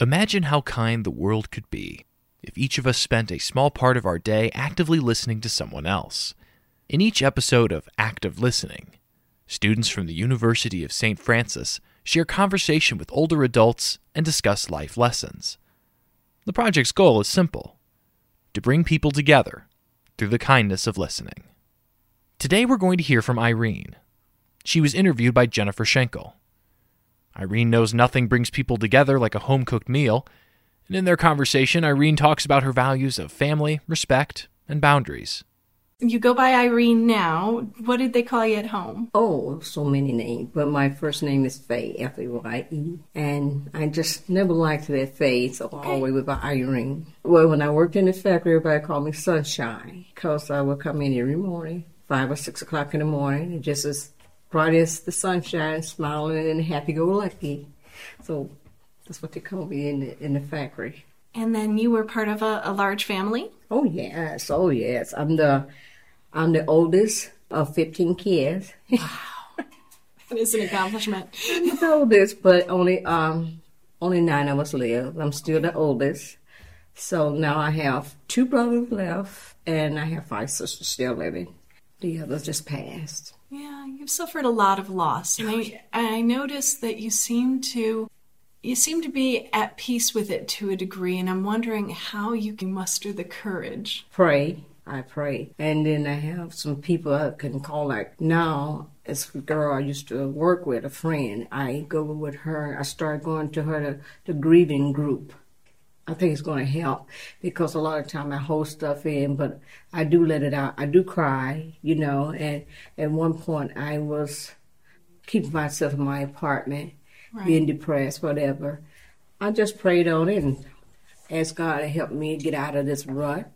Imagine how kind the world could be if each of us spent a small part of our day actively listening to someone else. In each episode of Active Listening, students from the University of St. Francis share conversation with older adults and discuss life lessons. The project's goal is simple to bring people together through the kindness of listening. Today we're going to hear from Irene. She was interviewed by Jennifer Schenkel. Irene knows nothing brings people together like a home cooked meal, and in their conversation, Irene talks about her values of family, respect, and boundaries. You go by Irene now. What did they call you at home? Oh, so many names, but my first name is Faye, F A Y E, and I just never liked that Faye, so I always went by Irene. Well, when I worked in the factory, everybody called me Sunshine, because I would come in every morning, five or six o'clock in the morning, and just as bright as the sunshine, smiling and happy-go-lucky. So that's what they call me in the in the factory. And then you were part of a, a large family? Oh yes, oh yes. I'm the I'm the oldest of 15 kids. Wow, It is an accomplishment. I'm the oldest, but only um only nine of us live. I'm still the oldest. So now I have two brothers left, and I have five sisters still living. The others just passed. Yeah, you've suffered a lot of loss, and I, oh, I noticed that you seem to you seem to be at peace with it to a degree, and I'm wondering how you can muster the courage. Pray. I pray. And then I have some people I can call like now a girl I used to work with, a friend. I go with her. I start going to her the, the grieving group. I think it's going to help because a lot of time I hold stuff in, but I do let it out. I do cry, you know. And at one point I was keeping myself in my apartment, Right. being depressed, whatever. I just prayed on it and asked God to help me get out of this rut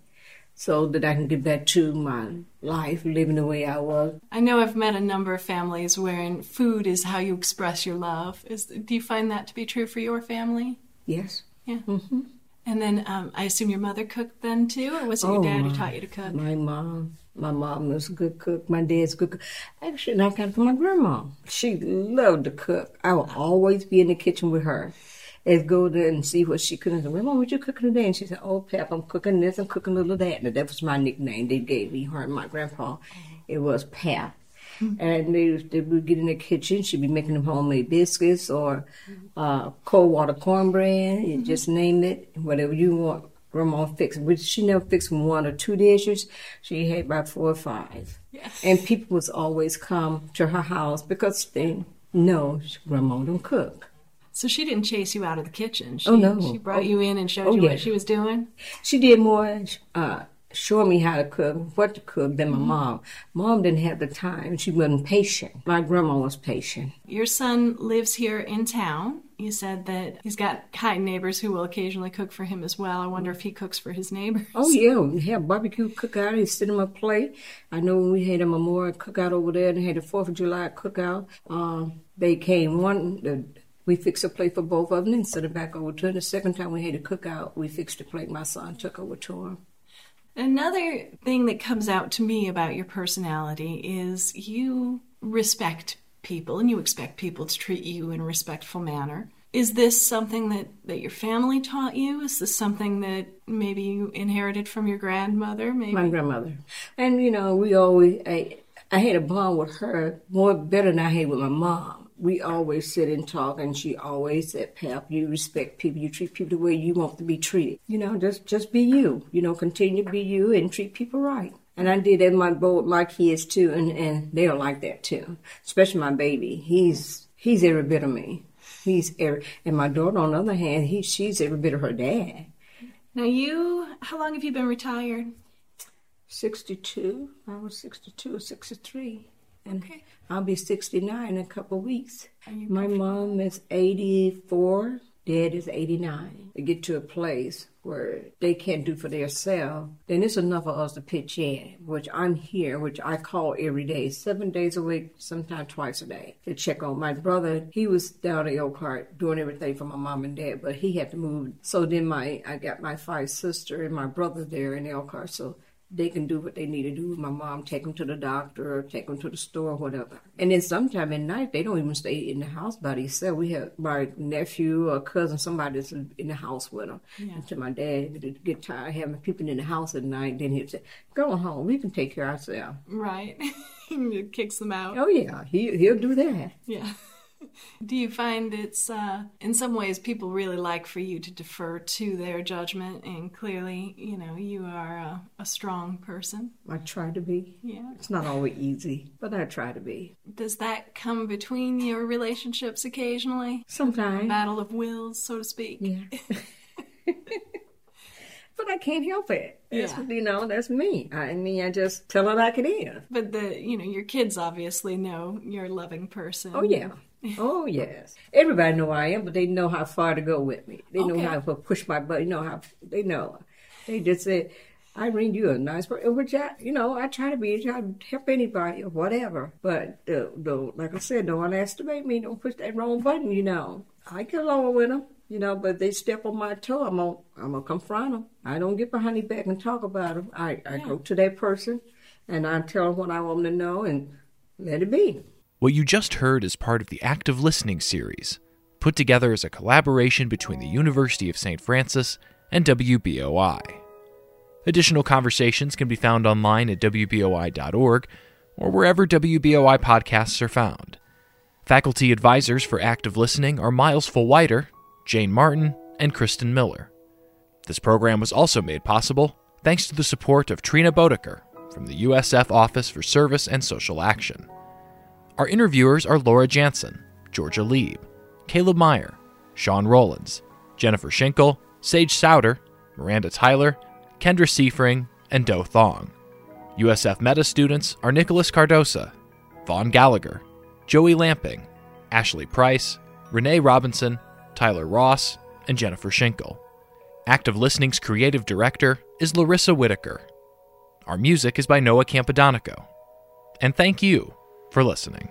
so that I can get back to my life, living the way I was. I know I've met a number of families wherein food is how you express your love. Is do you find that to be true for your family? Yes. Yeah. Mm-hmm. And then um, I assume your mother cooked then too, or was it your Oh, dad who taught you to cook? My mom, my mom was a good cook. My dad's a good cook. Actually, I got it from my grandma. She loved to cook. I would always be in the kitchen with her. And go there and see what she could. Grandma, what you cooking today? And she said, Oh, Pep, I'm cooking this. I'm cooking a little of that. And that was my nickname they gave me, her and my grandpa. It was Pep. And they, they would get in the kitchen. She'd be making them homemade biscuits or uh, cold water cornbread. You just name it, whatever you want. Grandma fixed, but she never fixed one or two dishes. She had about four or five. Yeah. And people was always come to her house because they know Grandma don't cook. So she didn't chase you out of the kitchen. She, Oh, no. She brought Oh. you in and showed Oh, you yeah. what she was doing. She did more uh, showing me how to cook, what to cook than my mom. Mom didn't have the time. She wasn't patient. My grandma was patient. Your son lives here in town. You said that he's got kind neighbors who will occasionally cook for him as well. I wonder if he cooks for his neighbors. Oh yeah, we had barbecue cookout. He sit on my plate. I know we had a memorial cookout over there, and had a Fourth of July cookout. Um, they came one. The, we fixed a plate for both of them and sent it back over to him. The second time we had a cookout, we fixed a plate. My son took over to him. Another thing that comes out to me about your personality is you respect people and you expect people to treat you in a respectful manner. Is this something that, that your family taught you? Is this something that maybe you inherited from your grandmother? Maybe My grandmother, and you know, we always. I, I had a bond with her more better than I had with my mom. We always sit and talk, and she always said, "Pap, you respect people. You treat people the way you want to be treated. You know, just just be you. You know, continue to be you and treat people right." And I did that with my both my kids too, and and they're like that too. Especially my baby. He's he's every bit of me. He's every, and my daughter on the other hand, he she's every bit of her dad. Now you how long have you been retired? 62. I was 62 or 63. And Okay. I'll be 69 in a couple of weeks. My mom is 84. Dad is 89. They get to a place where they can't do for themselves, then it's enough of us to pitch in, which I'm here, which I call every day, seven days a week, sometimes twice a day, to check on my brother. He was down at Elkhart doing everything for my mom and dad, but he had to move. So then my I got my five sister and my brother there in Elkhart. So they can do what they need to do with my mom, take them to the doctor or take them to the store or whatever. And then sometime at night, they don't even stay in the house by themselves. We have my nephew or cousin, somebody that's in the house with them. Yeah. Until my dad would get tired of having people in the house at night, then he'd say, go home, we can take care of ourselves. Right. it kicks them out. Oh, yeah, he, he'll do that. Yeah. Do you find it's, uh, in some ways, people really like for you to defer to their judgment? And clearly, you know, you are a, a strong person. I try to be. Yeah. It's not always easy, but I try to be. Does that come between your relationships occasionally? Sometimes. Battle of wills, so to speak. Yeah. but I can't help it. That's, Yeah. You know, that's me. I mean, I just tell it like it is. But the, you know, your kids obviously know you're a loving person. Oh, yeah. Oh, yes. Everybody know I am, but they know how far to go with me. They know Okay. how to push my button. You know how, they know. They just say, Irene, you're a nice person. Which I, you know, I try to be, I try to help anybody or whatever. But, the, the, like I said, don't underestimate me. Don't push that wrong button, you know. I get along with them, you know, but they step on my toe, I'm gonna, I'm gonna confront them. I don't get behind their back and talk about them. I, I go to that person and I tell them what I want them to know and let it be. What you just heard is part of the Active Listening series, put together as a collaboration between the University of St. Francis and WBOI. Additional conversations can be found online at WBOI.org or wherever WBOI podcasts are found. Faculty advisors for active listening are Miles Fulwider, Jane Martin, and Kristen Miller. This program was also made possible thanks to the support of Trina Bodeker from the USF Office for Service and Social Action. Our interviewers are Laura Jansen, Georgia Lieb, Caleb Meyer, Sean Rollins, Jennifer Schinkel, Sage Souter, Miranda Tyler, Kendra Seifring, and Do Thong. USF Meta students are Nicholas Cardosa, Vaughn Gallagher, Joey Lamping, Ashley Price, Renee Robinson, Tyler Ross, and Jennifer Schinkel. Active Listening's creative director is Larissa Whitaker. Our music is by Noah Campodonico. And thank you for listening.